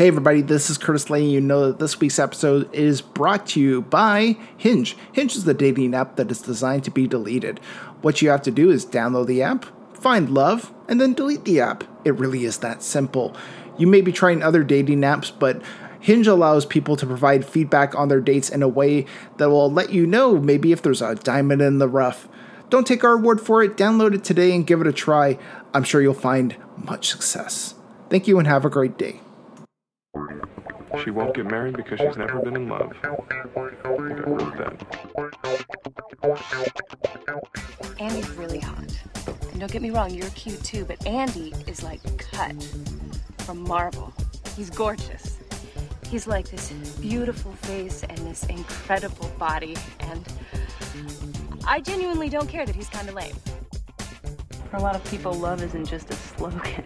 Hey, everybody, this is Curtis letting you know that this week's episode is brought to you by Hinge. Hinge is the dating app that is designed to be deleted. What you have to do is download the app, find love, and then delete the app. It really is that simple. You may be trying other dating apps, but Hinge allows people to provide feedback on their dates in a way that will let you know maybe if there's a diamond in the rough. Don't take our word for it, download it today and give it a try. I'm sure you'll find much success. Thank you and have a great day. She won't get married because she's never been in love. I think I wrote that. Andy's really hot. And don't get me wrong, you're cute too, but Andy is like cut from marble. He's gorgeous. He's like this beautiful face and this incredible body, and I genuinely don't care that he's kind of lame. For a lot of people, love isn't just a slogan.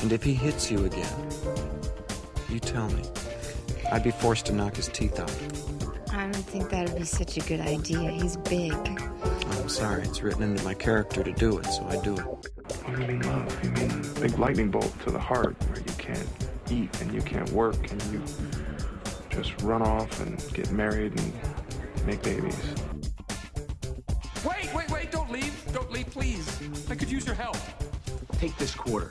And if he hits you again, you tell me. I'd be forced to knock his teeth out. I don't think that would be such a good idea. He's big. Oh, I'm sorry. It's written into my character to do it, so I do it. What do you mean love? You mean big lightning bolt to the heart where you can't eat and you can't work and you just run off and get married and make babies. Wait, wait, wait, don't leave. Don't leave, please. I could use your help. Take this quarter.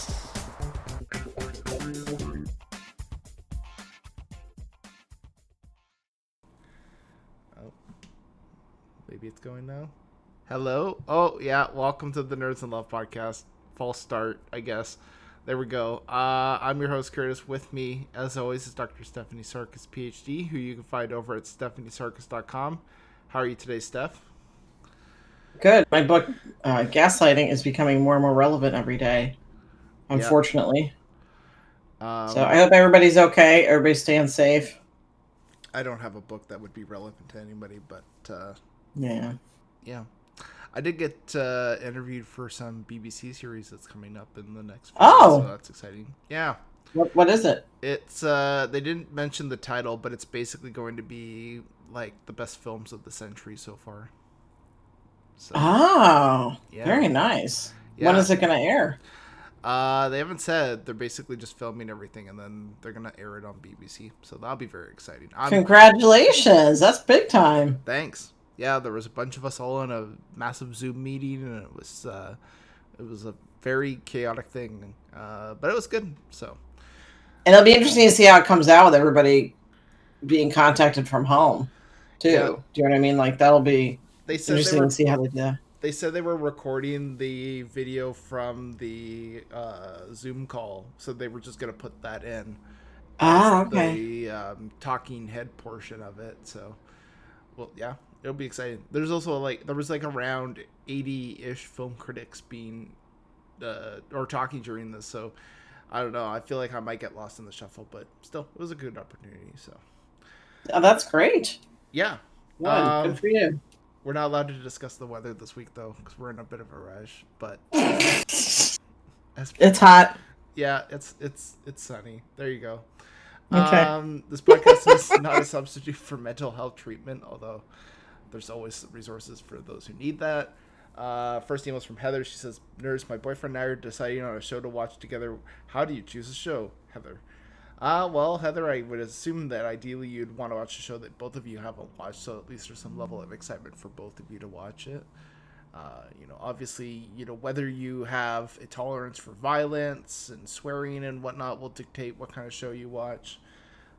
Hello. Oh yeah, welcome to the Nerds in Love podcast. False start, I guess. There we go. Uh, I'm your host Curtis. With me, as always, is Dr. Stephanie Sarkis, PhD, who you can find over at stephaniesarkis.com. How are you today, Steph? Good. My book, uh, Gaslighting, is becoming more and more relevant every day. Unfortunately. Um, so I hope everybody's okay. Everybody's staying safe. I don't have a book that would be relevant to anybody, but uh, yeah. Yeah. I did get uh, interviewed for some BBC series that's coming up in the next. Oh, so that's exciting. Yeah. What What is it? It's uh, they didn't mention the title, but it's basically going to be like the best films of the century so far. So, oh, yeah. very nice. Yeah. When is it going to air? Uh, they haven't said. They're basically just filming everything, and then they're gonna air it on BBC. So that'll be very exciting. I'm, Congratulations! That's big time. Thanks yeah, there was a bunch of us all in a massive Zoom meeting, and it was uh, it was a very chaotic thing, uh, but it was good. So, and it'll be interesting to see how it comes out with everybody being contacted from home, too. Yeah. Do you know what I mean? Like that'll be they said interesting were, to see how they do. They said they were recording the video from the uh, Zoom call, so they were just gonna put that in. Ah, okay. The um, talking head portion of it. So, well, yeah, it'll be exciting. There's also like there was like around 80-ish film critics being uh, or talking during this, so I don't know. I feel like I might get lost in the shuffle, but still, it was a good opportunity. So, oh, that's great. Yeah, One, um, good for you. We're not allowed to discuss the weather this week though, because we're in a bit of a rush. But it's hot. Yeah, it's it's it's sunny. There you go. Okay. Um, this podcast is not a substitute for mental health treatment, although there's always resources for those who need that. Uh, first email is from Heather. She says, "Nerds, my boyfriend and I are deciding on a show to watch together. How do you choose a show, Heather?" Uh, well, Heather, I would assume that ideally you'd want to watch a show that both of you haven't watched, so at least there's some level of excitement for both of you to watch it. Uh, you know, obviously, you know whether you have a tolerance for violence and swearing and whatnot will dictate what kind of show you watch.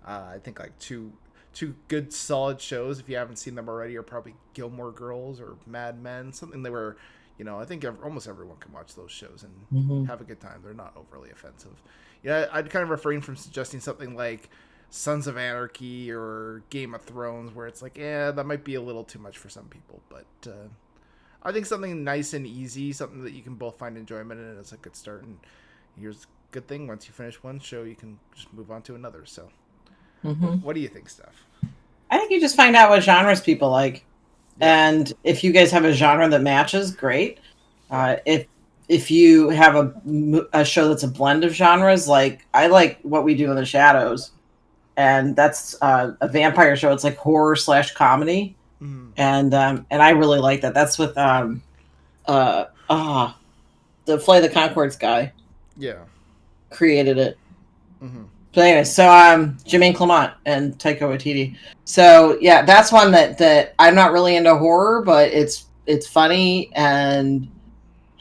Uh, I think like two two good solid shows if you haven't seen them already are probably Gilmore Girls or Mad Men, something they were, you know, I think almost everyone can watch those shows and mm-hmm. have a good time. They're not overly offensive. Yeah, I'd kind of refrain from suggesting something like Sons of Anarchy or Game of Thrones where it's like, yeah, that might be a little too much for some people, but uh, I think something nice and easy, something that you can both find enjoyment in is a good start. And here's a good thing: once you finish one show, you can just move on to another. So Mm-hmm. What do you think, Steph? I think you just find out what genres people like. And if you guys have a genre that matches, great. Uh, if if you have a, a show that's a blend of genres, like I like what we do in the shadows, and that's uh, a vampire show. It's like horror slash comedy, mm. and um, and I really like that. That's with um, uh, ah, the Flight of the Conchords guy. Yeah, created it. Mm-hmm. But anyway, so um, Jermaine Clement and Taika Waititi. So yeah, that's one that that I'm not really into horror, but it's it's funny and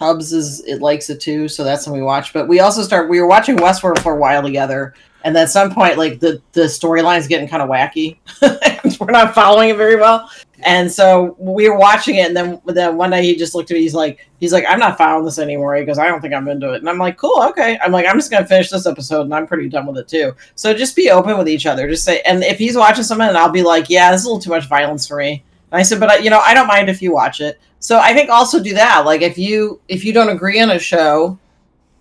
Hubs is it likes it too, so that's when we watch. But we also start we were watching Westworld for a while together, and at some point, like the the storyline's getting kind of wacky. we're not following it very well, and so we were watching it, and then then one day he just looked at me. He's like, he's like, I'm not following this anymore. He goes, I don't think I'm into it, and I'm like, cool, okay. I'm like, I'm just gonna finish this episode, and I'm pretty done with it too. So just be open with each other. Just say, and if he's watching something, and I'll be like, yeah, this is a little too much violence for me. And I said, but I, you know, I don't mind if you watch it. So I think also do that. Like if you if you don't agree on a show,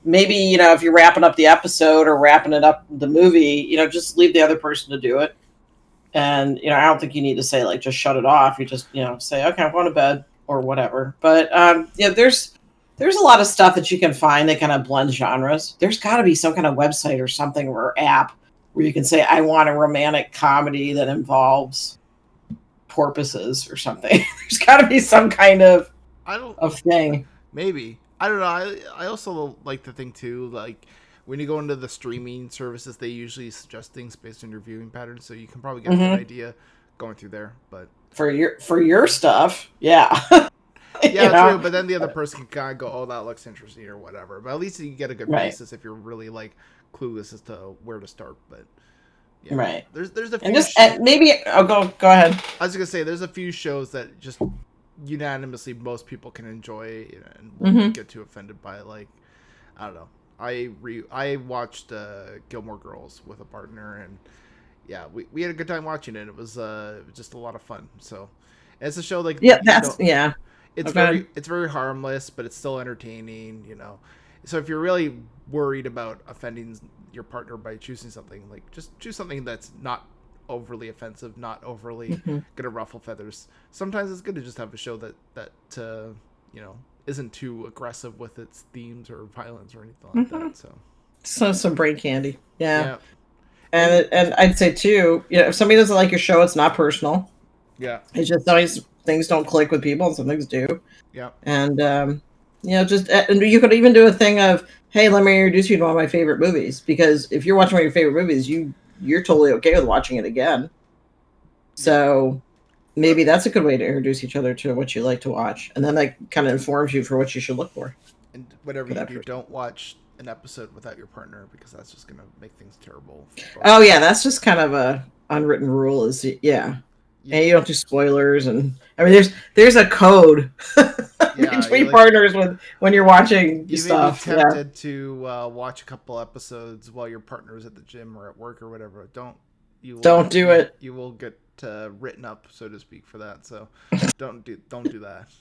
maybe you know if you're wrapping up the episode or wrapping it up the movie, you know, just leave the other person to do it. And you know, I don't think you need to say like just shut it off. You just you know say okay, I'm going to bed or whatever. But um, yeah, there's there's a lot of stuff that you can find that kind of blends genres. There's got to be some kind of website or something or app where you can say I want a romantic comedy that involves porpoises or something. There's got to be some kind of I don't of thing. Maybe I don't know. I I also like to think too like when you go into the streaming services, they usually suggest things based on your viewing patterns, so you can probably get mm-hmm. a good mm-hmm. idea going through there. But for your for your stuff, yeah. yeah, you know? true. But then the other person can kind of go, "Oh, that looks interesting" or whatever. But at least you get a good right. basis if you're really like clueless as to where to start. But yeah. Right. There's there's a few and just shows, maybe I'll oh, go go ahead. I was gonna say there's a few shows that just unanimously most people can enjoy and won't mm-hmm. get too offended by. Like I don't know. I re I watched uh, Gilmore Girls with a partner and yeah, we, we had a good time watching it. It was uh just a lot of fun. So it's a show like yeah, that's yeah. It's okay. very it's very harmless, but it's still entertaining. You know, so if you're really worried about offending your partner by choosing something like just choose something that's not overly offensive not overly mm-hmm. gonna ruffle feathers sometimes it's good to just have a show that that uh, you know isn't too aggressive with its themes or violence or anything like mm-hmm. that so so some brain candy yeah, yeah. and and i'd say too you know if somebody doesn't like your show it's not personal yeah it's just always things don't click with people and some things do yeah and um you know just and you could even do a thing of hey, let me introduce you to one of my favorite movies. Because if you're watching one of your favorite movies, you you're totally okay with watching it again. So maybe that's a good way to introduce each other to what you like to watch, and then that kind of informs you for what you should look for. And whatever you do, person. don't watch an episode without your partner because that's just gonna make things terrible. Oh yeah, that's just kind of a unwritten rule. Is yeah, yeah. and you don't do spoilers, and I mean, there's there's a code yeah, between like, partners with when you're watching you stuff. May be tempted yeah. to uh, watch a couple episodes while your partner is at the gym or at work or whatever. Don't you? Will, don't do it. You will get uh, written up, so to speak, for that. So don't do don't do that.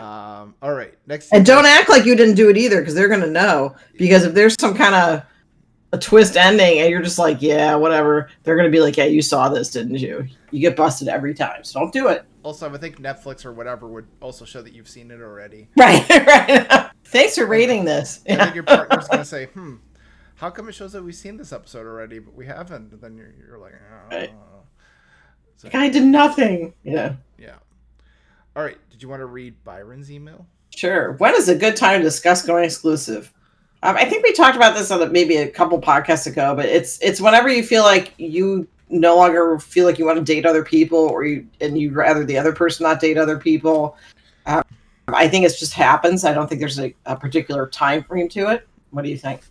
Um. All right. Next. And don't act like you didn't do it either, because they're gonna know. Because if there's some kind of a twist ending and you're just like, yeah, whatever, they're gonna be like, yeah, you saw this, didn't you? You get busted every time, so don't do it. Also, I think Netflix or whatever would also show that you've seen it already. Right, right. Thanks for rating this. I think your partner's gonna say, hmm, how come it shows that we've seen this episode already, but we haven't? And then you're, you're like, oh. Right. So, I did nothing. Yeah. Yeah. All right. Did you want to read Byron's email? Sure. When is a good time to discuss going exclusive? Um, I think we talked about this on maybe a couple podcasts ago, but it's it's whenever you feel like you no longer feel like you want to date other people, or you and you'd rather the other person not date other people. Um, I think it just happens. I don't think there's a, a particular time frame to it. What do you think?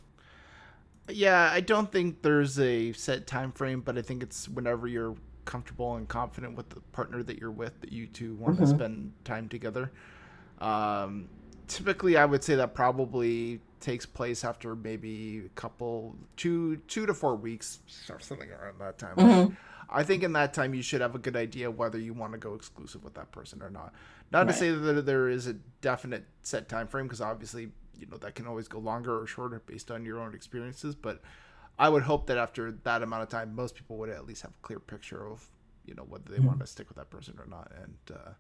Yeah, I don't think there's a set time frame, but I think it's whenever you're comfortable and confident with the partner that you're with that you two want mm-hmm. to spend time together. Um, typically, I would say that probably takes place after maybe a couple two two to four weeks or something around that time mm-hmm. i think in that time you should have a good idea whether you want to go exclusive with that person or not not right. to say that there is a definite set time frame because obviously you know that can always go longer or shorter based on your own experiences but i would hope that after that amount of time most people would at least have a clear picture of you know whether they want to stick with that person or not. And uh,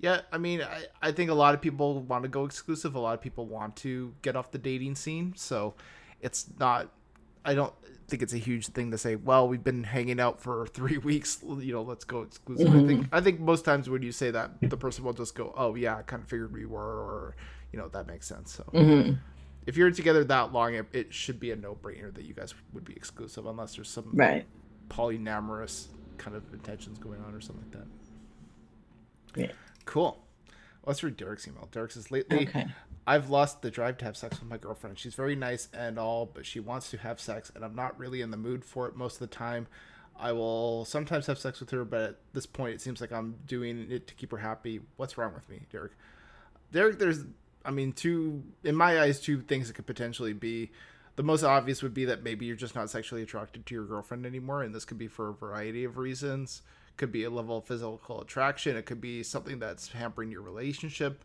yeah, I mean, I, I think a lot of people want to go exclusive. A lot of people want to get off the dating scene. So it's not, I don't think it's a huge thing to say, well, we've been hanging out for three weeks, you know, let's go exclusive. I think, I think most times when you say that, the person will just go, oh, yeah, I kind of figured we were, or, you know, that makes sense. So Mhm. if you're together that long, it, it should be a no brainer that you guys would be exclusive unless there's some Right. polyamorous kind of intentions going on or something like that. Yeah. Cool. Let's read Derek's email. Derek says, Lately, Okay. I've lost the drive to have sex with my girlfriend. She's very nice and all, but she wants to have sex, and I'm not really in the mood for it most of the time. I will sometimes have sex with her, but at this point, it seems like I'm doing it to keep her happy. What's wrong with me, Derek? Derek, there's, I mean, two, in my eyes, two things that could potentially be. The most obvious would be that maybe you're just not sexually attracted to your girlfriend anymore, and this could be for a variety of reasons. Could be a level of physical attraction. It could be something that's hampering your relationship.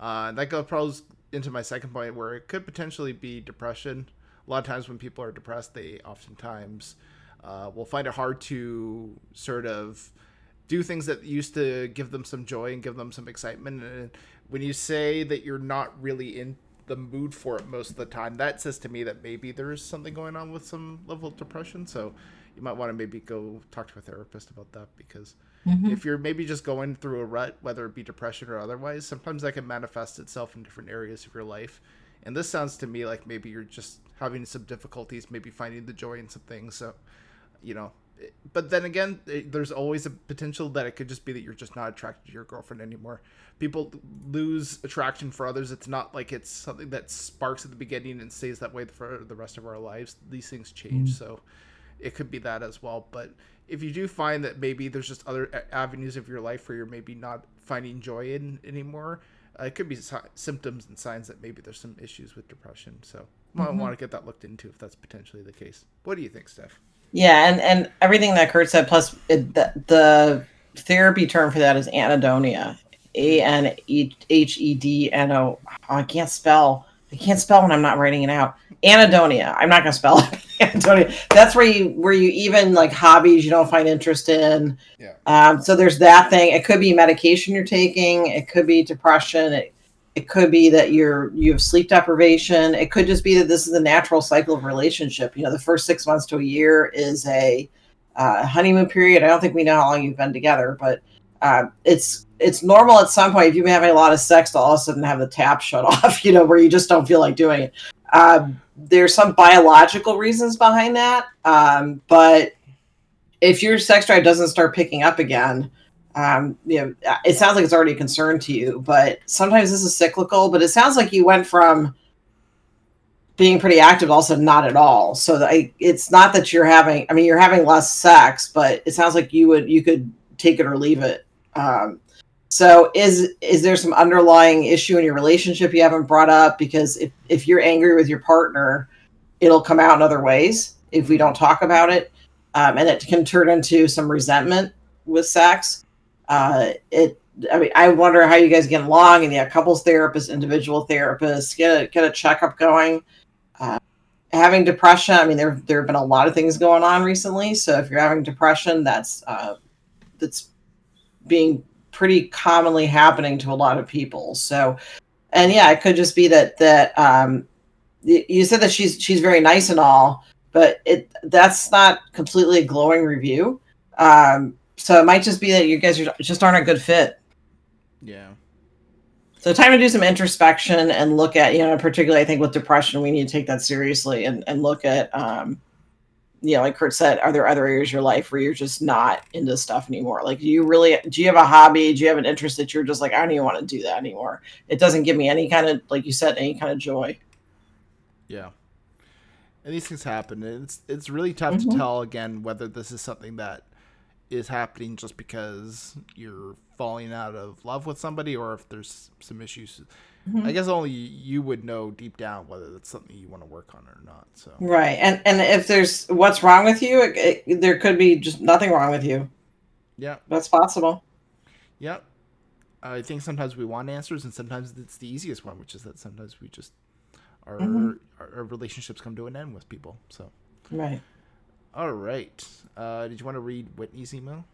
Uh, that goes into my second point, where it could potentially be depression. A lot of times when people are depressed, they oftentimes uh, will find it hard to sort of do things that used to give them some joy and give them some excitement. And when you say that you're not really in the mood for it most of the time, that says to me that maybe there's something going on with some level of depression. So you might want to maybe go talk to a therapist about that because Mhm. if you're maybe just going through a rut, whether it be depression or otherwise, sometimes that can manifest itself in different areas of your life. And this sounds to me like maybe you're just having some difficulties, maybe finding the joy in some things. So, you know, but then again, there's always a potential that it could just be that you're just not attracted to your girlfriend anymore. People lose attraction for others. It's not like it's something that sparks at the beginning and stays that way for the rest of our lives. These things change. Mm. So, it could be that as well. But if you do find that maybe there's just other avenues of your life where you're maybe not finding joy in anymore, uh, it could be si- symptoms and signs that maybe there's some issues with depression. So might Mhm. want to get that looked into if that's potentially the case. What do you think, Steph? Yeah, and and everything that Kurt said, plus it, the, the therapy term for that is anhedonia, A N H E D N O. I can't spell. I can't spell when I'm not writing it out. Anhedonia. I'm not gonna spell it. Anhedonia. That's where you where you even like hobbies you don't find interest in. Yeah. Um, so there's that thing. It could be medication you're taking. It could be depression. It it could be that you're you have sleep deprivation. It could just be that this is the natural cycle of relationship. You know, the first six months to a year is a uh, honeymoon period. I don't think we know how long you've been together, but uh, it's it's normal at some point if you've been having a lot of sex to all of a sudden have the tap shut off. You know, where you just don't feel like doing it. Um, there's some biological reasons behind that, um, but if your sex drive doesn't start picking up again, um, you know, it sounds like it's already a concern to you. But sometimes this is cyclical. But it sounds like you went from being pretty active, also not at all. So I, it's not that you're having. I mean, you're having less sex, but it sounds like you would you could take it or leave it. Um, so is is there some underlying issue in your relationship you haven't brought up? Because if if you're angry with your partner, it'll come out in other ways if we don't talk about it, um, and it can turn into some resentment with sex. Uh, it. I mean, I wonder how you guys get along, and yeah, couples therapists, individual therapists, get a get a checkup going. Uh, having depression, I mean, there there have been a lot of things going on recently. So if you're having depression, that's uh, that's being pretty commonly happening to a lot of people. So, and yeah, it could just be that that um, you said that she's she's very nice and all, but it that's not completely a glowing review. Um, so it might just be that you guys are, just aren't a good fit. Yeah. So time to do some introspection and look at, you know, particularly I think with depression, we need to take that seriously and, and look at, um, you know, like Kurt said, are there other areas of your life where you're just not into stuff anymore? Like, do you really, do you have a hobby? Do you have an interest that you're just like, I don't even want to do that anymore? It doesn't give me any kind of, like you said, any kind of joy. Yeah. And these things happen. and It's it's really tough Mhm. to tell again whether this is something that is happening just because you're falling out of love with somebody or if there's some issues. Mhm. I guess only you would know deep down whether that's something you want to work on or not. So Right. And, and if there's what's wrong with you, it, it, there could be just nothing wrong with you. yeah, That's possible. yeah. I think sometimes we want answers, and sometimes it's the easiest one, which is that sometimes we just our Mhm. our, our relationships come to an end with people. So Right. All right. Uh, did you want to read Whitney's email?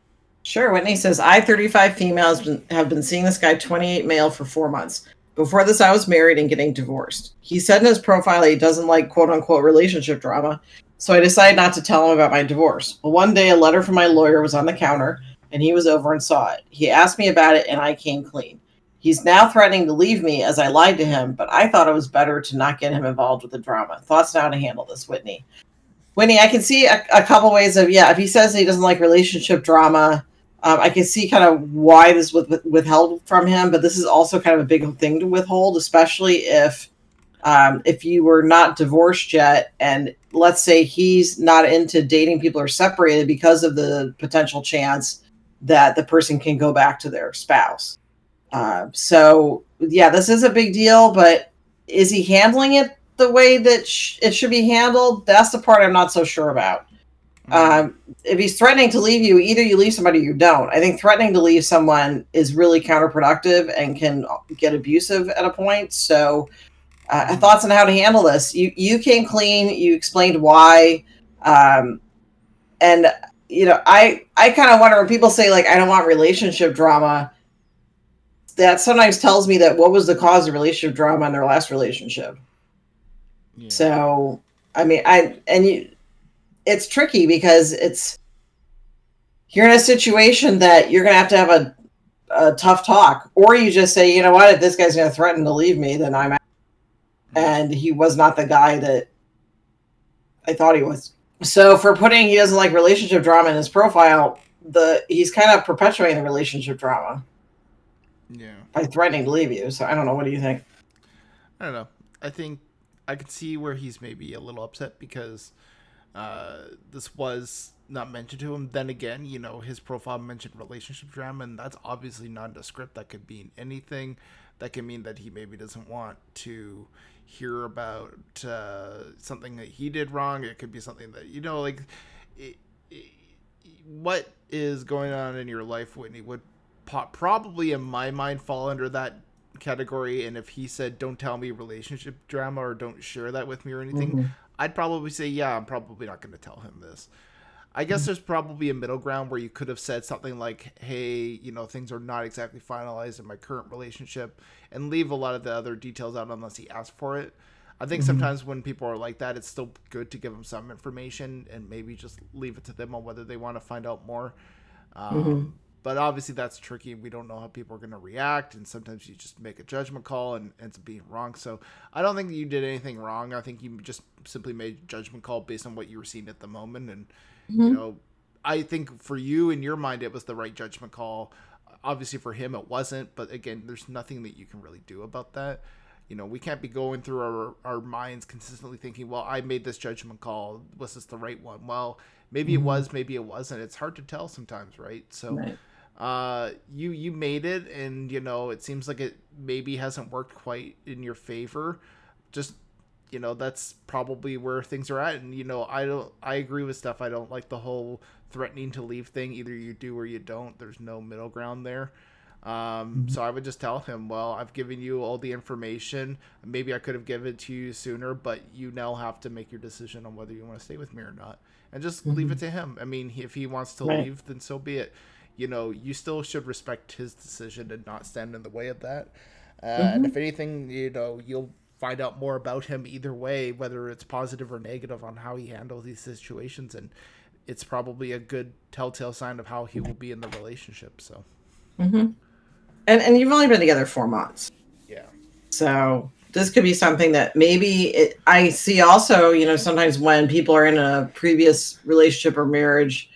Sure. Whitney says, I, 35 females, have been seeing this guy, 28 male, for four months. Before this, I was married and getting divorced. He said in his profile he doesn't like quote unquote relationship drama, so I decided not to tell him about my divorce. One day, a letter from my lawyer was on the counter, and he was over and saw it. He asked me about it, and I came clean. He's now threatening to leave me as I lied to him, but I thought it was better to not get him involved with the drama. Thoughts now to handle this, Whitney? Whitney, I can see a, a couple ways of, yeah, if he says he doesn't like relationship drama, um, I can see kind of why this was with, withheld from him, but this is also kind of a big thing to withhold, especially if um, if you were not divorced yet, and let's say he's not into dating people or separated because of the potential chance that the person can go back to their spouse. Uh, so yeah, this is a big deal, but is he handling it the way that sh- it should be handled? That's the part I'm not so sure about. Um, if he's threatening to leave you, either you leave somebody or you don't. I think threatening to leave someone is really counterproductive and can get abusive at a point. So, uh, thoughts on how to handle this? You you came clean. You explained why, um, and you know I I kind of wonder when people say like I don't want relationship drama. That sometimes tells me that what was the cause of relationship drama in their last relationship. So, I mean, I and you it's tricky because it's you're in a situation that you're gonna have to have a, a tough talk, or you just say, you know what, if this guy's gonna threaten to leave me, then I'm. Out. And he was not the guy that I thought he was. So for putting he doesn't like relationship drama in his profile, the he's kind of perpetuating the relationship drama. Yeah. By threatening to leave you. So I don't know. What do you think? I don't know. I think I could see where he's maybe a little upset because uh, this was not mentioned to him. Then again, you know, his profile mentioned relationship drama, and that's obviously nondescript. That could mean anything. That could mean that he maybe doesn't want to hear about uh, something that he did wrong. It could be something that you know, like it, it, what is going on in your life, Whitney, would po- probably, in my mind, fall under that category. And if he said, "Don't tell me relationship drama" or "Don't share that with me" or anything. Mhm. I'd probably say, yeah, I'm probably not going to tell him this. I guess there's probably a middle ground where you could have said something like, hey, you know, things are not exactly finalized in my current relationship, and leave a lot of the other details out unless he asks for it. I think Mhm. sometimes when people are like that, it's still good to give them some information and maybe just leave it to them on whether they want to find out more. Um, Mhm. But obviously, that's tricky. We don't know how people are going to react, and sometimes you just make a judgment call and ends up being wrong. So I don't think you did anything wrong. I think you just simply made a judgment call based on what you were seeing at the moment, and you Mhm. know, I think for you in your mind, it was the right judgment call. Obviously, for him, it wasn't. But again, there's nothing that you can really do about that. You know, we can't be going through our, our minds consistently thinking, well, I made this judgment call. Was this the right one? Well, maybe it Mhm. was, maybe it wasn't. It's hard to tell sometimes, right? So, Right. Uh, you you made it, and you know, it seems like it maybe hasn't worked quite in your favor. Just you know that's probably where things are at. And you know i don't i agree with stuff i don't like the whole threatening to leave thing. Either you do or you don't. There's no middle ground there. Um, so i would just tell him well i've given you all the information. Maybe i could have given it to you sooner but you now have to make your decision on whether you want to stay with me or not. And just leave it to him. I mean if he wants to Right. leave then so be it you know you still should respect his decision and not stand in the way of that uh, and Mhm. if anything you know you'll find out more about him either way, whether it's positive or negative on how he handles these situations, and it's probably a good telltale sign of how he will be in the relationship. So, hmm And and you've only been together four months. yeah, So this could be something that maybe it, I see also, you know, sometimes when people are in a previous relationship or marriage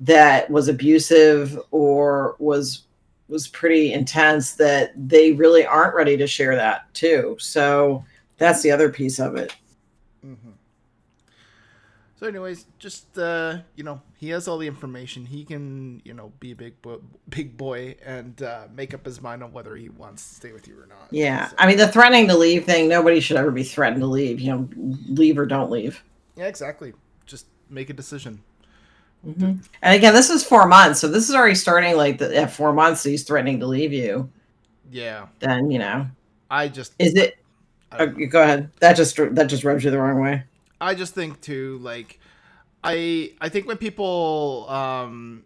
that was abusive or was was pretty intense that they really aren't ready to share that too. So that's the other piece of it. So, anyways, just uh, you know, he has all the information. He can, you know, be a big bo- big boy and uh, make up his mind on whether he wants to stay with you or not. Yeah. I mean the threatening to leave thing, nobody should ever be threatened to leave, you know, leave or don't leave. Yeah, exactly. Just make a decision. Mhm. And again, this is four months, so this is already starting like the, at four months. He's threatening to leave you. Yeah, Then you know, I just is it? Oh, go ahead. That just that just rubs you the wrong way. I just think too, like, I I think when people um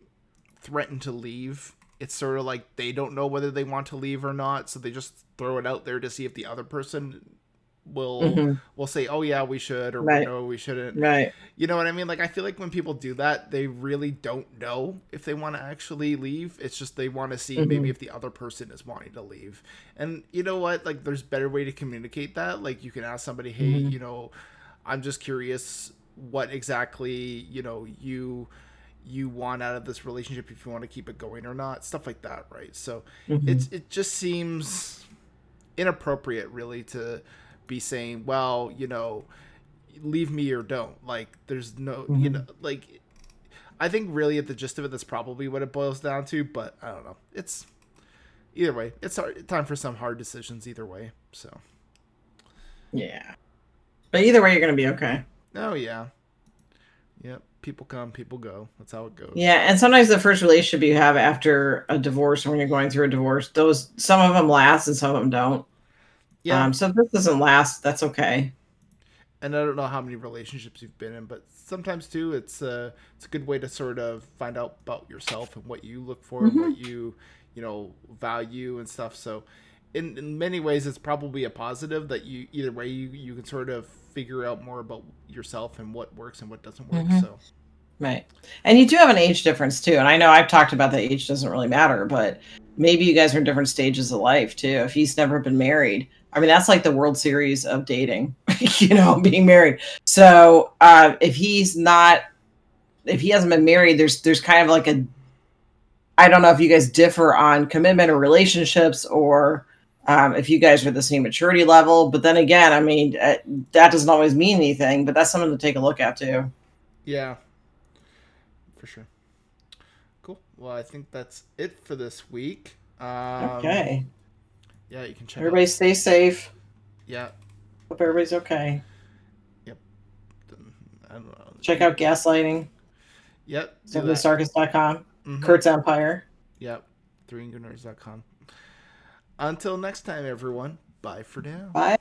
threaten to leave, it's sort of like they don't know whether they want to leave or not, so they just throw it out there to see if the other person will Mhm. will say, "Oh yeah, we should," or Right. "No, we shouldn't." Right. You know what I mean? Like I feel like when people do that, they really don't know if they want to actually leave. It's just they want to see Mhm. maybe if the other person is wanting to leave. And you know what? Like there's better way to communicate that. Like you can ask somebody, "Hey, Mhm. you know, I'm just curious what exactly, you know, you you want out of this relationship if you want to keep it going or not." Stuff like that, right? So Mhm. it's it just seems inappropriate really to be saying, "Well, you know, leave me or don't." Like there's no, you Mhm. know, like I think really at the gist of it that's probably what it boils down to, but I don't know. It's either way, it's hard, time for some hard decisions either way. So, Yeah. But either way, you're gonna be okay. oh yeah. Yep, people come, people go. That's how it goes. Yeah, and sometimes the first relationship you have after a divorce, or when you're going through a divorce, those some of them last and some of them don't. Yeah. Um, so if this doesn't last, that's okay. and I don't know how many relationships you've been in, but sometimes too, it's a it's a good way to sort of find out about yourself and what you look for, and what you you know value and stuff. So, in, in many ways, it's probably a positive that you either way you you can sort of figure out more about yourself and what works and what doesn't work. Mhm. So, Right. And you do have an age difference too. And I know I've talked about that age doesn't really matter, but maybe you guys are in different stages of life too. If he's never been married, I mean, that's like the World Series of dating, you know, being married. So uh, if he's not, if he hasn't been married, there's there's kind of like a, I don't know if you guys differ on commitment or relationships or um, if you guys are the same maturity level. But then again, I mean, uh, that doesn't always mean anything. But that's something to take a look at too. yeah, for sure. Cool. Well, I think that's it for this week. Um, Okay. Yeah, you can check. Everybody out, stay safe. yeah. Hope everybody's okay. I don't know. Check out gaslighting. Yep. SimplySarkis.com. Mhm. Kurt's Empire. Yep. ThreeAngryNerds.com. Until next time, everyone. Bye for now. Bye.